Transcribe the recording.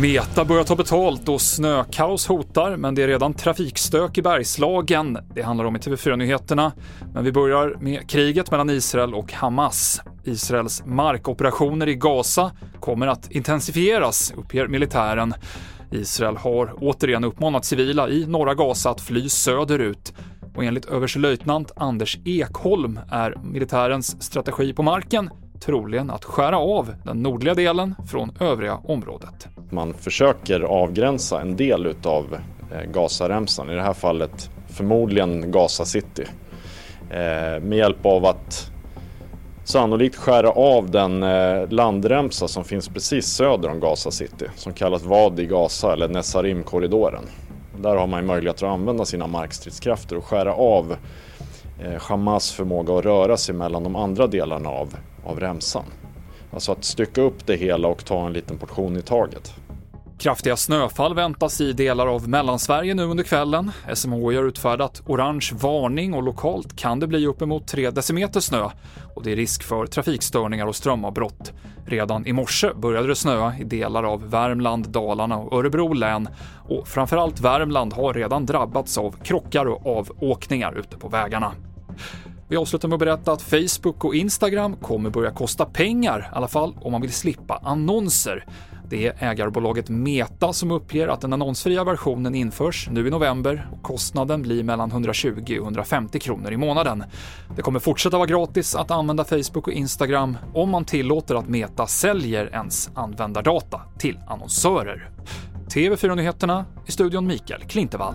Meta börjar ta betalt och snökaos hotar, men det är redan trafikstök i Bergslagen. Det handlar om i TV4-nyheterna. Men vi börjar med kriget mellan Israel och Hamas. Israels markoperationer i Gaza kommer att intensifieras, uppger militären. Israel har återigen uppmanat civila i norra Gaza att fly söderut. Och enligt överstelöjtnant Anders Ekholm är militärens strategi på marken troligen att skära av den nordliga delen från övriga området. Man försöker avgränsa en del utav eh, Gazaremsan, i det här fallet förmodligen Gaza City, eh, med hjälp av att sannolikt skära av den eh, landremsa som finns precis söder om Gaza City, som kallas Wadi Gaza eller Nesarim-korridoren. Där har man möjlighet att använda sina markstridskrafter och skära av Eh, Hamas förmåga att röra sig mellan de andra delarna av av remsan. Alltså att stycka upp det hela och ta en liten portion i taget. Kraftiga snöfall väntas i delar av Mellansverige nu under kvällen. SMHI har utfärdat orange varning och lokalt kan det bli uppemot 3 decimeter snö och det är risk för trafikstörningar och strömavbrott. Redan i morse började det snöa i delar av Värmland, Dalarna och Örebro län och framförallt Värmland har redan drabbats av krockar och avåkningar ute på vägarna. Vi avslutar med att berätta att Facebook och Instagram kommer börja kosta pengar, i alla fall om man vill slippa annonser. Det är ägarbolaget Meta som uppger att den annonsfria versionen införs nu i november och kostnaden blir mellan 120 och 150 kronor i månaden. Det kommer fortsätta vara gratis att använda Facebook och Instagram om man tillåter att Meta säljer ens användardata till annonsörer. TV4-nyheterna i studion Mikael Klintevall.